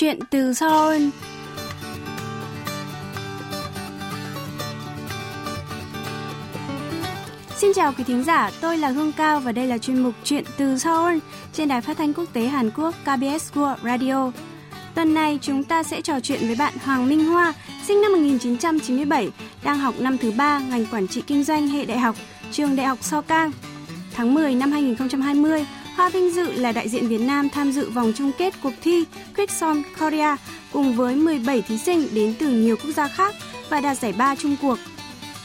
Chuyện từ Seoul Xin chào quý thính giả, tôi là Hương Cao và đây là chuyên mục Chuyện từ Seoul trên đài phát thanh quốc tế Hàn Quốc KBS World Radio. Tuần này chúng ta sẽ trò chuyện với bạn Hoàng Minh Hoa, sinh năm 1997, đang học năm thứ ba ngành quản trị kinh doanh hệ đại học, trường Đại học So Kang. Tháng 10 năm 2020, Hoa vinh dự là đại diện Việt Nam tham dự vòng chung kết cuộc thi Quickson Korea cùng với 17 thí sinh đến từ nhiều quốc gia khác và đạt giải ba chung cuộc.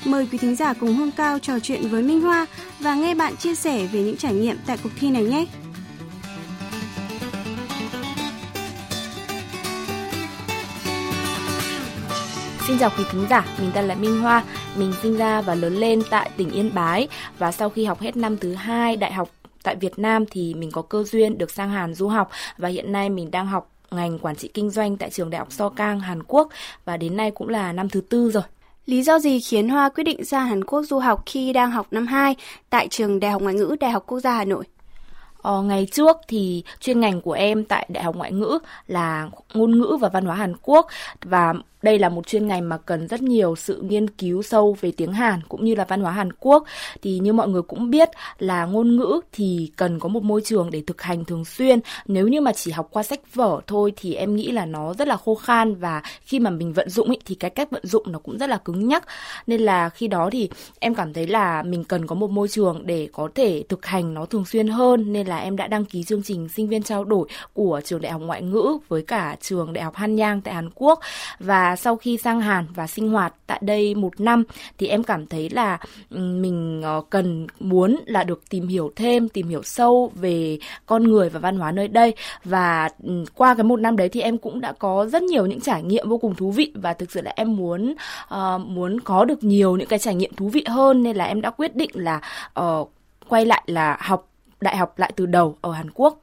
Mời quý thính giả cùng Hương Cao trò chuyện với Minh Hoa và nghe bạn chia sẻ về những trải nghiệm tại cuộc thi này nhé. Xin chào quý thính giả, mình tên là Minh Hoa, mình sinh ra và lớn lên tại tỉnh Yên Bái và sau khi học hết năm thứ hai đại học tại Việt Nam thì mình có cơ duyên được sang Hàn du học và hiện nay mình đang học ngành quản trị kinh doanh tại trường Đại học So Kang, Hàn Quốc và đến nay cũng là năm thứ tư rồi. Lý do gì khiến Hoa quyết định ra Hàn Quốc du học khi đang học năm 2 tại trường Đại học Ngoại ngữ Đại học Quốc gia Hà Nội? Ờ, ngày trước thì chuyên ngành của em tại Đại học Ngoại ngữ là ngôn ngữ và văn hóa Hàn Quốc và đây là một chuyên ngành mà cần rất nhiều sự nghiên cứu sâu về tiếng Hàn cũng như là văn hóa Hàn Quốc. Thì như mọi người cũng biết là ngôn ngữ thì cần có một môi trường để thực hành thường xuyên. Nếu như mà chỉ học qua sách vở thôi thì em nghĩ là nó rất là khô khan và khi mà mình vận dụng ý, thì cái cách vận dụng nó cũng rất là cứng nhắc. Nên là khi đó thì em cảm thấy là mình cần có một môi trường để có thể thực hành nó thường xuyên hơn nên là là em đã đăng ký chương trình sinh viên trao đổi của trường đại học ngoại ngữ với cả trường đại học Hanyang tại Hàn Quốc. Và sau khi sang Hàn và sinh hoạt tại đây một năm thì em cảm thấy là mình ờ, cần muốn là được tìm hiểu thêm, tìm hiểu sâu về con người và văn hóa nơi đây. Và qua cái một năm đấy thì em cũng đã có rất nhiều những trải nghiệm vô cùng thú vị. Và thực sự là em muốn uh, muốn có được nhiều những cái trải nghiệm thú vị hơn. Nên là em đã quyết định là uh, quay lại là học đại học lại từ đầu ở Hàn Quốc.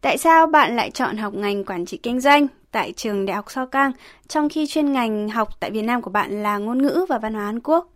Tại sao bạn lại chọn học ngành quản trị kinh doanh tại trường Đại học So Kang, trong khi chuyên ngành học tại Việt Nam của bạn là ngôn ngữ và văn hóa Hàn Quốc?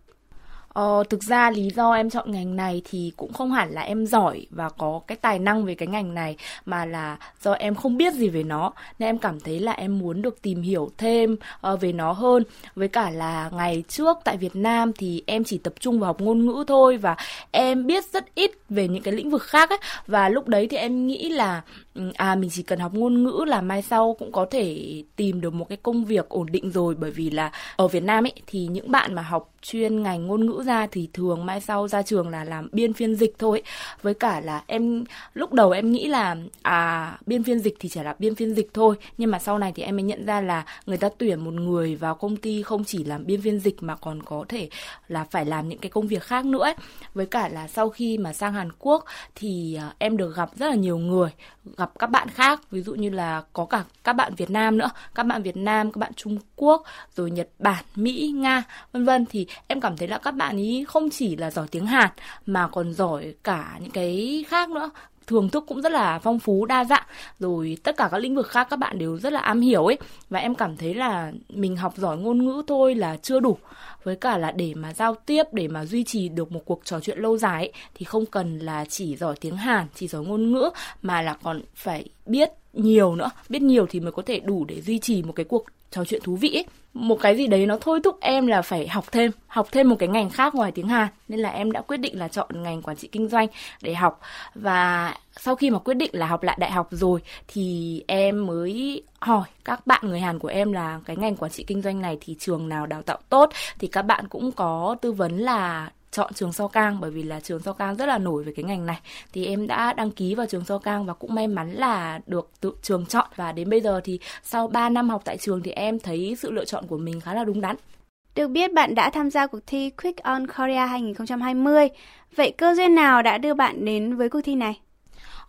Ờ, thực ra lý do em chọn ngành này thì cũng không hẳn là em giỏi và có cái tài năng về cái ngành này mà là do em không biết gì về nó. Nên em cảm thấy là em muốn được tìm hiểu thêm uh, về nó hơn. Với cả là ngày trước tại Việt Nam thì em chỉ tập trung vào học ngôn ngữ thôi và em biết rất ít về những cái lĩnh vực khác ấy. Và lúc đấy thì em nghĩ là ừ, à mình chỉ cần học ngôn ngữ là mai sau cũng có thể tìm được một cái công việc ổn định rồi. Bởi vì là ở Việt Nam ấy thì những bạn mà học chuyên ngành ngôn ngữ ra thì thường mai sau ra trường là làm biên phiên dịch thôi. Với cả là em, lúc đầu em nghĩ là à biên phiên dịch thì chỉ là biên phiên dịch thôi. Nhưng mà sau này thì em mới nhận ra là người ta tuyển một người vào công ty không chỉ làm biên phiên dịch mà còn có thể là phải làm những cái công việc khác nữa ấy. với cả là sau khi mà sang Hàn Quốc thì à, em được gặp rất là nhiều người, gặp các bạn khác. Ví dụ như là có cả các bạn Việt Nam nữa, các bạn Việt Nam, các bạn Trung Quốc, rồi Nhật Bản, Mỹ, Nga, vân vân. Thì em cảm thấy là các bạn ý không chỉ là giỏi tiếng Hàn mà còn giỏi cả những cái khác nữa. Thưởng thức cũng rất là phong phú đa dạng. Rồi tất cả các lĩnh vực khác các bạn đều rất là am hiểu ấy. Và em cảm thấy là mình học giỏi ngôn ngữ thôi là chưa đủ. Với cả là để mà giao tiếp để mà duy trì được một cuộc trò chuyện lâu dài ấy, thì không cần là chỉ giỏi tiếng Hàn chỉ giỏi ngôn ngữ mà là còn phải biết nhiều nữa. Biết nhiều thì mới có thể đủ để duy trì một cái cuộc trò chuyện thú vị ấy. một cái gì đấy nó thôi thúc em là phải học thêm học thêm một cái ngành khác ngoài tiếng Hàn. Nên là em đã quyết định là chọn ngành quản trị kinh doanh để học. Và sau khi mà quyết định là học lại đại học rồi, thì em mới hỏi các bạn người Hàn của em là cái ngành quản trị kinh doanh này thì trường nào đào tạo tốt. Thì các bạn cũng có tư vấn là chọn trường So Cang, bởi vì là trường So Cang rất là nổi về cái ngành này thì em đã đăng ký vào trường So Cang và cũng may mắn là được tự trường chọn và đến bây giờ thì sau 3 năm học tại trường thì em thấy sự lựa chọn của mình khá là đúng đắn. Được biết bạn đã tham gia cuộc thi Quick on Korea 2020. Vậy cơ duyên nào đã đưa bạn đến với cuộc thi này?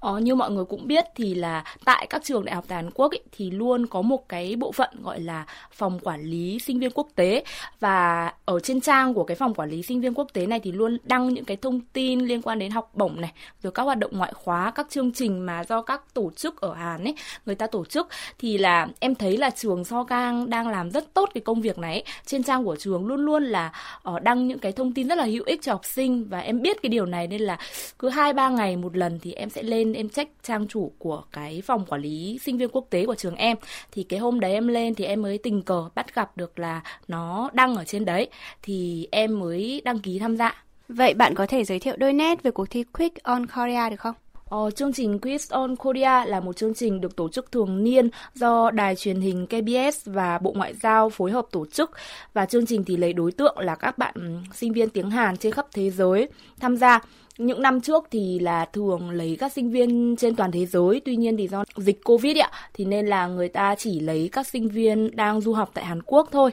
Ờ, như mọi người cũng biết thì là tại các trường đại học tại Hàn Quốc ý, thì luôn có một cái bộ phận gọi là phòng quản lý sinh viên quốc tế. Và ở trên trang của cái phòng quản lý sinh viên quốc tế này thì luôn đăng những cái thông tin liên quan đến học bổng này rồi các hoạt động ngoại khóa các chương trình mà do các tổ chức ở Hàn ấy người ta tổ chức. Thì là em thấy là trường So Kang đang làm rất tốt cái công việc này ấy. trên trang của trường luôn luôn là ở đăng những cái thông tin rất là hữu ích cho học sinh. Và em biết cái điều này nên là cứ hai ba ngày một lần thì em sẽ lên lên em check trang chủ của cái phòng quản lý sinh viên quốc tế của trường em thì cái hôm đấy em lên thì em mới tình cờ bắt gặp được là nó đăng ở trên đấy thì em mới đăng ký tham gia. Vậy bạn có thể giới thiệu đôi nét về cuộc thi Quick on Korea được không? Ờ, chương trình Quiz on Korea là một chương trình được tổ chức thường niên do đài truyền hình KBS và Bộ Ngoại giao phối hợp tổ chức và chương trình thì lấy đối tượng là các bạn sinh viên tiếng Hàn trên khắp thế giới tham gia. Những năm trước thì là thường lấy các sinh viên trên toàn thế giới, tuy nhiên thì do dịch Covid ạ thì nên là người ta chỉ lấy các sinh viên đang du học tại Hàn Quốc thôi.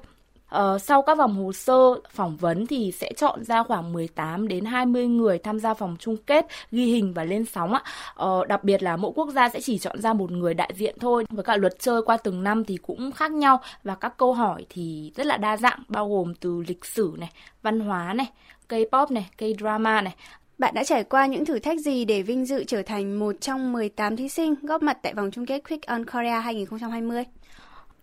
Ờ, sau các vòng hồ sơ phỏng vấn thì sẽ chọn ra khoảng 18 đến 20 người tham gia vòng chung kết ghi hình và lên sóng ạ. Ờ, đặc biệt là mỗi quốc gia sẽ chỉ chọn ra một người đại diện thôi. Và cả luật chơi qua từng năm thì cũng khác nhau và các câu hỏi thì rất là đa dạng bao gồm từ lịch sử này, văn hóa này, K-pop này, K-drama này, bạn đã trải qua những thử thách gì để vinh dự trở thành một trong 18 thí sinh góp mặt tại vòng chung kết Quick on Korea 2020?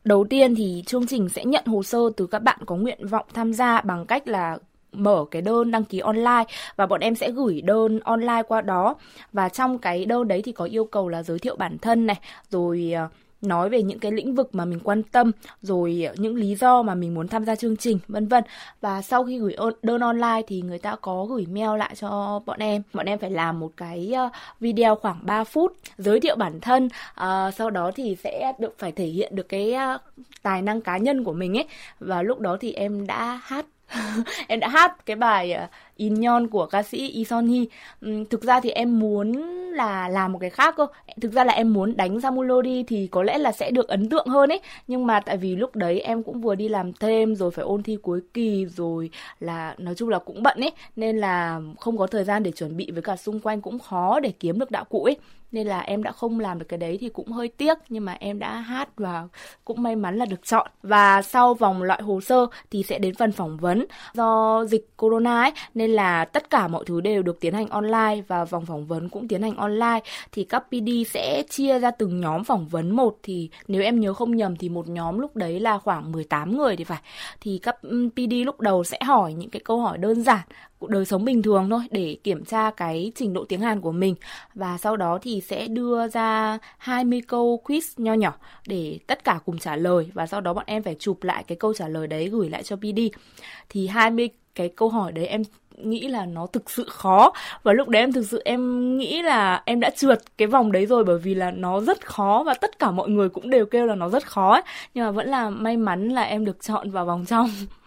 Đầu tiên thì chương trình sẽ nhận hồ sơ từ các bạn có nguyện vọng tham gia bằng cách là mở cái đơn đăng ký online và bọn em sẽ gửi đơn online qua đó và trong cái đơn đấy thì có yêu cầu là giới thiệu bản thân này rồi uh, nói về những cái lĩnh vực mà mình quan tâm rồi những lý do mà mình muốn tham gia chương trình vân vân. Và sau khi gửi đơn online thì người ta có gửi mail lại cho bọn em. Bọn em phải làm một cái ờ, video khoảng 3 phút giới thiệu bản thân à, sau đó thì sẽ được phải thể hiện được cái ờ, tài năng cá nhân của mình ấy. Và lúc đó thì em đã hát em đã hát cái bài ờ, In Nyon của ca sĩ Ison Hee. Thực ra thì em muốn là làm một cái khác cơ. Thực ra là em muốn đánh ra melody thì có lẽ là sẽ được ấn tượng hơn ấy. Nhưng mà tại vì lúc đấy em cũng vừa đi làm thêm, rồi phải ôn thi cuối kỳ, rồi là nói chung là cũng bận ấy nên là không có thời gian để chuẩn bị với cả xung quanh cũng khó để kiếm được đạo cụ ấy nên là em đã không làm được cái đấy thì cũng hơi tiếc, nhưng mà em đã hát và cũng may mắn là được chọn. Và sau vòng loại hồ sơ thì sẽ đến phần phỏng vấn. Do dịch corona ấy, nên là tất cả mọi thứ đều được tiến hành online và vòng phỏng vấn cũng tiến hành online. Thì các PD sẽ chia ra từng nhóm phỏng vấn một. Thì nếu em nhớ không nhầm thì một nhóm lúc đấy là khoảng 18 người thì phải. Thì các PD lúc đầu sẽ hỏi những cái câu hỏi đơn giản đời sống bình thường thôi để kiểm tra cái trình độ tiếng Hàn của mình và sau đó thì sẽ đưa ra 20 câu quiz nho nhỏ để tất cả cùng trả lời và sau đó bọn em phải chụp lại cái câu trả lời đấy, gửi lại cho PD. Thì 20 cái câu hỏi đấy em nghĩ là nó thực sự khó và lúc đấy em thực sự em nghĩ là em đã trượt cái vòng đấy rồi, bởi vì là nó rất khó và tất cả mọi người cũng đều kêu là nó rất khó ấy. nhưng mà vẫn là may mắn là em được chọn vào vòng trong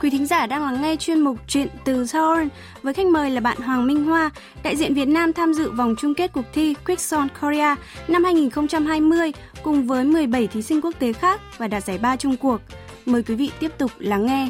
Quý thính giả đang lắng nghe chuyên mục Chuyện từ Seoul với khách mời là bạn Hoàng Minh Hoa, đại diện Việt Nam tham dự vòng chung kết cuộc thi Quick Song Korea năm 2020 cùng với 17 thí sinh quốc tế khác và đạt giải ba chung cuộc. Mời quý vị tiếp tục lắng nghe.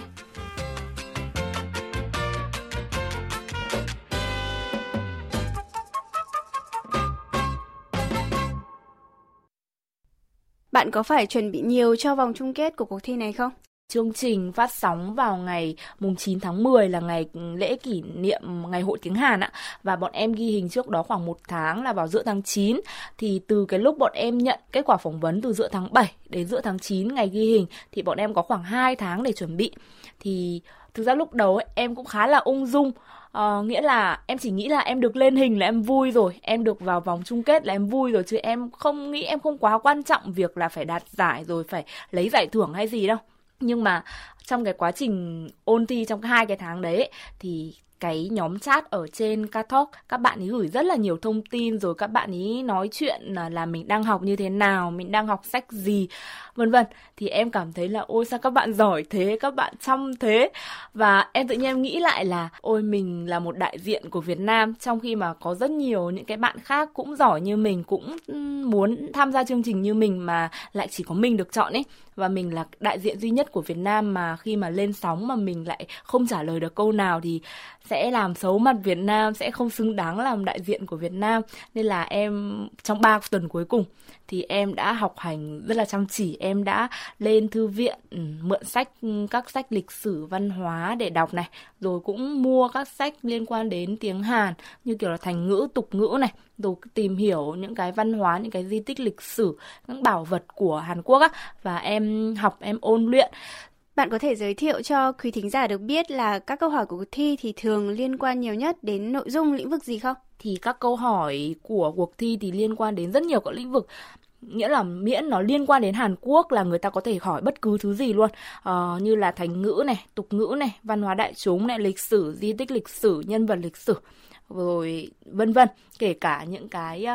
Bạn có phải chuẩn bị nhiều cho vòng chung kết của cuộc thi này không? Chương trình phát sóng vào ngày mùng 9 tháng 10 là ngày lễ kỷ niệm ngày hội tiếng Hàn ạ. Và bọn em ghi hình trước đó khoảng một tháng là vào giữa tháng 9. Thì từ cái lúc bọn em nhận kết quả phỏng vấn từ giữa tháng 7 đến giữa tháng 9 ngày ghi hình thì bọn em có khoảng 2 tháng để chuẩn bị. Thì thực ra lúc đầu ấy, em cũng khá là ung dung. Ờ, nghĩa là em chỉ nghĩ là em được lên hình là em vui rồi em được vào vòng chung kết là em vui rồi chứ em không nghĩ em không quá quan trọng việc là phải đạt giải rồi phải lấy giải thưởng hay gì đâu nhưng mà trong cái quá trình ôn thi trong hai cái tháng đấy thì cái nhóm chat ở trên Katalk các bạn ấy gửi rất là nhiều thông tin rồi các bạn ấy nói chuyện là, là mình đang học như thế nào mình đang học sách gì vân vân. Thì em cảm thấy là ôi sao các bạn giỏi thế các bạn chăm thế. Và em tự nhiên em nghĩ lại là ôi mình là một đại diện của Việt Nam trong khi mà có rất nhiều những cái bạn khác cũng giỏi như mình cũng muốn tham gia chương trình như mình mà lại chỉ có mình được chọn ấy. Và mình là đại diện duy nhất của Việt Nam mà khi mà lên sóng mà mình lại không trả lời được câu nào thì sẽ làm xấu mặt Việt Nam, sẽ không xứng đáng làm đại diện của Việt Nam. Nên là em, trong 3 tuần cuối cùng, thì em đã học hành rất là chăm chỉ. Em đã lên thư viện ừ, mượn sách ừ, các sách lịch sử, văn hóa để đọc này, rồi cũng mua các sách liên quan đến tiếng Hàn, như kiểu là thành ngữ, tục ngữ này, rồi tìm hiểu những cái văn hóa, những cái di tích lịch sử, những bảo vật của Hàn Quốc á. Và em học, em ôn luyện. Bạn có thể giới thiệu cho quý thính giả được biết là các câu hỏi của cuộc thi thì thường liên quan nhiều nhất đến nội dung lĩnh vực gì không? Thì các câu hỏi của cuộc thi thì liên quan đến rất nhiều các lĩnh vực. Nghĩa là miễn nó liên quan đến Hàn Quốc là người ta có thể hỏi bất cứ thứ gì luôn. Ờ, như là thành ngữ này tục ngữ này văn hóa đại chúng này lịch sử di tích lịch sử nhân vật lịch sử rồi vân vân. Kể cả những cái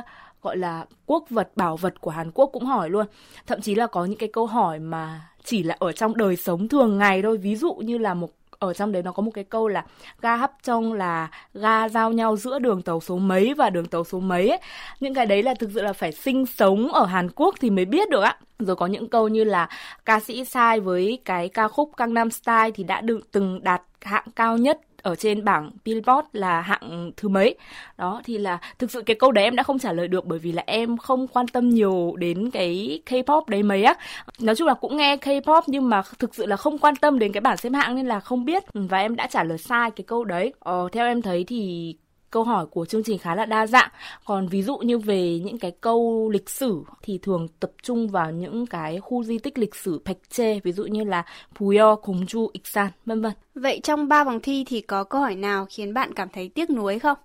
gọi là quốc vật, bảo vật của Hàn Quốc cũng hỏi luôn. Thậm chí là có những cái câu hỏi mà chỉ là ở trong đời sống thường ngày thôi. Ví dụ như là một, ở trong đấy nó có một cái câu là ga hấp trong là ga giao nhau giữa đường tàu số mấy và đường tàu số mấy ấy. những cái đấy là thực sự là phải sinh sống ở Hàn Quốc thì mới biết được ạ rồi có những câu như là ca sĩ sai với cái ca khúc Gangnam Style thì đã được từng đạt hạng cao nhất ở trên bảng Billboard là hạng thứ mấy. Đó thì là thực sự cái câu đấy em đã không trả lời được bởi vì là em không quan tâm nhiều đến cái K-pop đấy mấy á. Nói chung là cũng nghe K-pop nhưng mà thực sự là không quan tâm đến cái bảng xếp hạng nên là không biết và em đã trả lời sai cái câu đấy. Ờ, theo em thấy thì câu hỏi của chương trình khá là đa dạng. Còn ví dụ như về những cái câu lịch sử thì thường tập trung vào những cái khu di tích lịch sử Paekche, ví dụ như là Puyo, ích Iksan, vân vân. Vậy trong ba vòng thi thì có câu hỏi nào khiến bạn cảm thấy tiếc nuối không?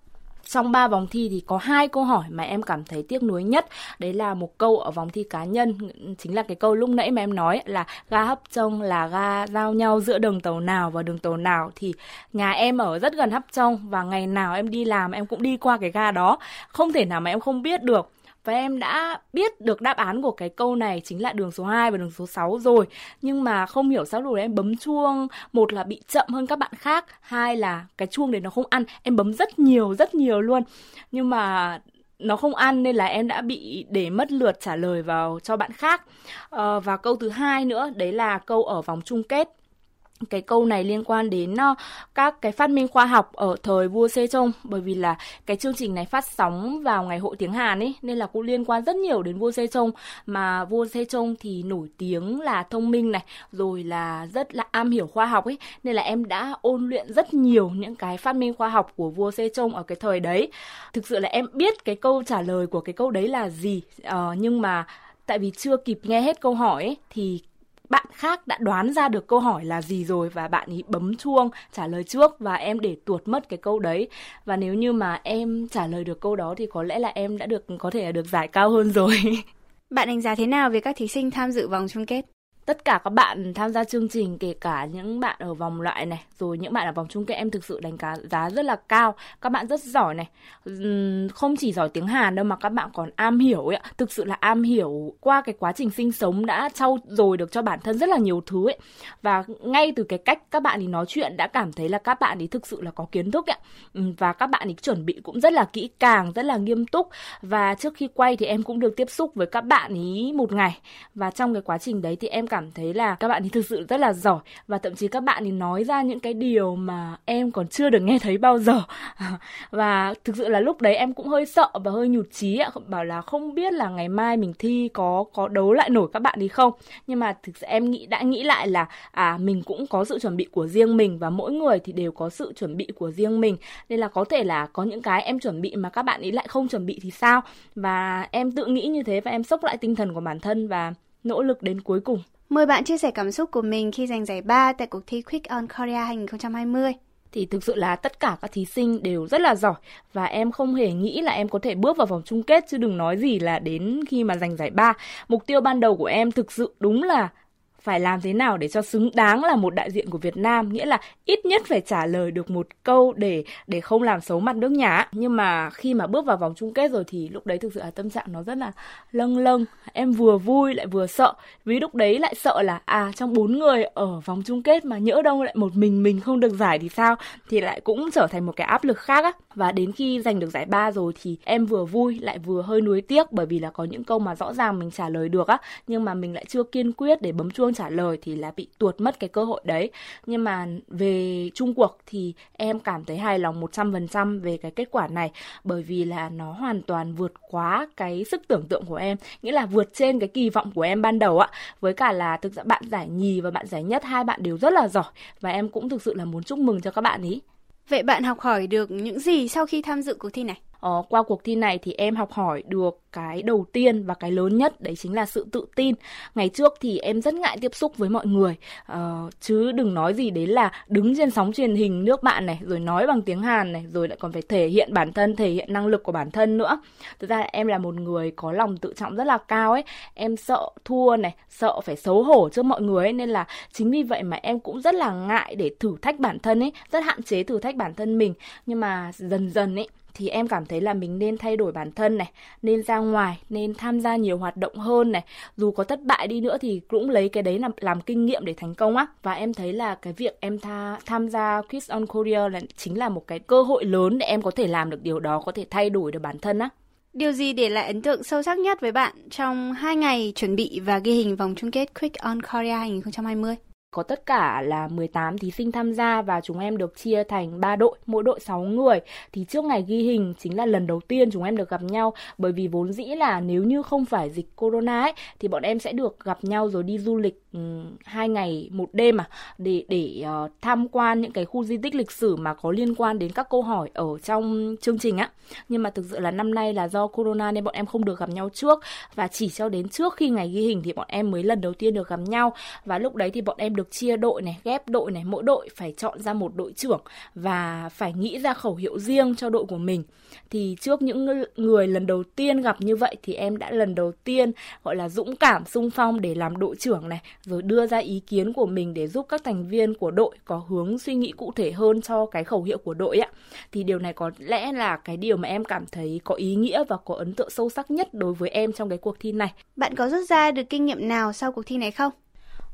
Trong ba vòng thi thì có hai câu hỏi mà em cảm thấy tiếc nuối nhất. Đấy là một câu ở vòng thi cá nhân, chính là cái câu lúc nãy mà em nói là ga hấp trông là ga giao nhau giữa đường tàu nào và đường tàu nào. Thì nhà em ở rất gần hấp trông và ngày nào em đi làm em cũng đi qua cái ga đó. Không thể nào mà em không biết được và em đã biết được đáp án của cái câu này chính là đường số 2 và đường số 6 rồi. Nhưng mà không hiểu sao lúc đấy em bấm chuông một là bị chậm hơn các bạn khác hai là cái chuông đấy nó không ăn. Em bấm rất nhiều rất nhiều luôn. Nhưng mà nó không ăn nên là em đã bị để mất lượt trả lời vào cho bạn khác. À, và câu thứ hai nữa đấy là câu ở vòng chung kết cái câu này liên quan đến uh, các cái phát minh khoa học ở thời vua Sejong bởi vì là cái chương trình này phát sóng vào ngày hội tiếng Hàn ấy nên là cũng liên quan rất nhiều đến vua Sejong mà vua Sejong thì nổi tiếng là thông minh này rồi là rất là am hiểu khoa học ấy. Nên là em đã ôn luyện rất nhiều những cái phát minh khoa học của vua Sejong ở cái thời đấy. Thực sự là em biết cái câu trả lời của cái câu đấy là gì uh, nhưng mà tại vì chưa kịp nghe hết câu hỏi ấy, thì bạn khác đã đoán ra được câu hỏi là gì rồi và bạn ấy bấm chuông, trả lời trước và em để tuột mất cái câu đấy. Và nếu như mà em trả lời được câu đó thì có lẽ là em đã được, có thể là được giải cao hơn rồi. Bạn đánh giá thế nào về các thí sinh tham dự vòng chung kết? Tất cả các bạn tham gia chương trình, kể cả những bạn ở vòng loại này, rồi những bạn ở vòng chung kết, em thực sự đánh giá rất là cao. Các bạn rất giỏi này. Không chỉ giỏi tiếng Hàn đâu mà các bạn còn am hiểu ấy thực sự là am hiểu qua cái quá trình sinh sống đã trau dồi được cho bản thân rất là nhiều thứ ấy. Và ngay từ cái cách các bạn ấy nói chuyện đã cảm thấy là các bạn ấy thực sự là có kiến thức ấy và các bạn ấy chuẩn bị cũng rất là kỹ càng, rất là nghiêm túc. Và trước khi quay thì em cũng được tiếp xúc với các bạn ấy một ngày. Và trong cái quá trình đấy thì em cảm cảm thấy là các bạn thì thực sự rất là giỏi. Và thậm chí các bạn thì nói ra những cái điều mà em còn chưa được nghe thấy bao giờ. Và thực sự là lúc đấy em cũng hơi sợ và hơi nhụt chí ạ. Bảo là không biết là ngày mai mình thi có có đấu lại nổi các bạn thì không. Nhưng mà thực sự em nghĩ, đã nghĩ lại là à mình cũng có sự chuẩn bị của riêng mình và mỗi người thì đều có sự chuẩn bị của riêng mình. Nên là có thể là có những cái em chuẩn bị mà các bạn ấy lại không chuẩn bị thì sao? Và em tự nghĩ như thế và em sốc lại tinh thần của bản thân và nỗ lực đến cuối cùng. Mời bạn chia sẻ cảm xúc của mình khi giành giải ba tại cuộc thi Quick on Korea 2020 thì thực sự là tất cả các thí sinh đều rất là giỏi và em không hề nghĩ là em có thể bước vào vòng chung kết, chứ đừng nói gì là đến khi mà giành giải ba. Mục tiêu ban đầu của em thực sự đúng là phải làm thế nào để cho xứng đáng là một đại diện của Việt Nam? Nghĩa là ít nhất phải trả lời được một câu để để không làm xấu mặt nước nhà. Nhưng mà khi mà bước vào vòng chung kết rồi thì lúc đấy thực sự là tâm trạng nó rất là lâng lâng. Em vừa vui lại vừa sợ. Vì lúc đấy lại sợ là à trong bốn người ở vòng chung kết mà nhỡ đâu lại một mình mình không được giải thì sao? Thì lại cũng trở thành một cái áp lực khác á. Và đến khi giành được giải ba rồi thì em vừa vui lại vừa hơi nuối tiếc bởi vì là có những câu mà rõ ràng mình trả lời được á. Nhưng mà mình lại chưa kiên quyết để bấm chuông trả lời thì là bị tuột mất cái cơ hội đấy. Nhưng mà về chung cuộc thì em cảm thấy hài lòng 100% về cái kết quả này, bởi vì là nó hoàn toàn vượt quá cái sức tưởng tượng của em, nghĩa là vượt trên cái kỳ vọng của em ban đầu ạ. Với cả là thực ra bạn giải nhì và bạn giải nhất, hai bạn đều rất là giỏi và em cũng thực sự là muốn chúc mừng cho các bạn ý. Vậy bạn học hỏi được những gì sau khi tham dự cuộc thi này? Ờ, qua cuộc thi này thì em học hỏi được cái đầu tiên và cái lớn nhất đấy chính là sự tự tin. Ngày trước thì em rất ngại tiếp xúc với mọi người, ờ, chứ đừng nói gì đấy là đứng trên sóng truyền hình nước bạn này, rồi nói bằng tiếng Hàn này, rồi lại còn phải thể hiện bản thân, thể hiện năng lực của bản thân nữa. Thực ra em là một người có lòng tự trọng rất là cao ấy, em sợ thua này, sợ phải xấu hổ trước mọi người ấy, nên là chính vì vậy mà em cũng rất là ngại để thử thách bản thân ấy, rất hạn chế thử thách bản thân mình. Nhưng mà dần dần ấy thì em cảm thấy là mình nên thay đổi bản thân này, nên ra ngoài, nên tham gia nhiều hoạt động hơn này. Dù có thất bại đi nữa thì cũng lấy cái đấy làm làm kinh nghiệm để thành công á. Và em thấy là cái việc em tha, tham gia Quiz on Korea là chính là một cái cơ hội lớn để em có thể làm được điều đó, có thể thay đổi được bản thân á. Điều gì để lại ấn tượng sâu sắc nhất với bạn trong hai ngày chuẩn bị và ghi hình vòng chung kết Quick on Korea 2020? Có tất cả là 18 thí sinh tham gia và chúng em được chia thành 3 đội, mỗi đội 6 người. Thì trước ngày ghi hình chính là lần đầu tiên chúng em được gặp nhau bởi vì vốn dĩ là nếu như không phải dịch corona ấy thì bọn em sẽ được gặp nhau rồi đi du lịch um, hai ngày một đêm mà để để uh, tham quan những cái khu di tích lịch sử mà có liên quan đến các câu hỏi ở trong chương trình á. Nhưng mà thực sự là năm nay là do corona nên bọn em không được gặp nhau trước và chỉ cho đến trước khi ngày ghi hình thì bọn em mới lần đầu tiên được gặp nhau và lúc đấy thì bọn em được chia đội này, ghép đội này, mỗi đội phải chọn ra một đội trưởng và phải nghĩ ra khẩu hiệu riêng cho đội của mình. Thì trước những người lần đầu tiên gặp như vậy thì em đã lần đầu tiên gọi là dũng cảm sung phong để làm đội trưởng này, rồi đưa ra ý kiến của mình để giúp các thành viên của đội có hướng suy nghĩ cụ thể hơn cho cái khẩu hiệu của đội ạ. Thì điều này có lẽ là cái điều mà em cảm thấy có ý nghĩa và có ấn tượng sâu sắc nhất đối với em trong cái cuộc thi này. Bạn có rút ra được kinh nghiệm nào sau cuộc thi này không?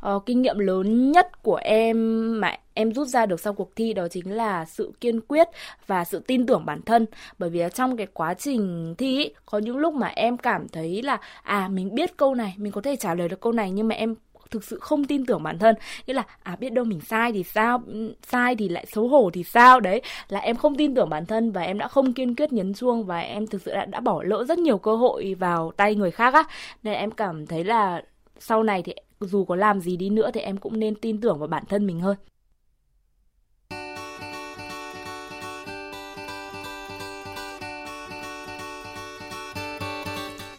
Uh, kinh nghiệm lớn nhất của em mà em rút ra được sau cuộc thi đó chính là sự kiên quyết và sự tin tưởng bản thân. Bởi vì trong cái quá trình thi ý, có những lúc mà em cảm thấy là à mình biết câu này mình có thể trả lời được câu này nhưng mà em thực sự không tin tưởng bản thân. Nghĩa là à biết đâu mình sai thì sao ừ, sai thì lại xấu hổ thì sao? Đấy là em không tin tưởng bản thân và em đã không kiên quyết nhấn chuông và em thực sự đã, đã bỏ lỡ rất nhiều cơ hội vào tay người khác á. Nên em cảm thấy là sau này thì dù có làm gì đi nữa thì em cũng nên tin tưởng vào bản thân mình hơn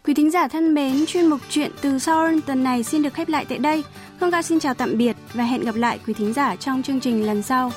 Quý thính giả thân mến, chuyên mục chuyện từ Seoul tuần này xin được khép lại tại đây. Hương Ca xin chào tạm biệt và hẹn gặp lại quý thính giả trong chương trình lần sau.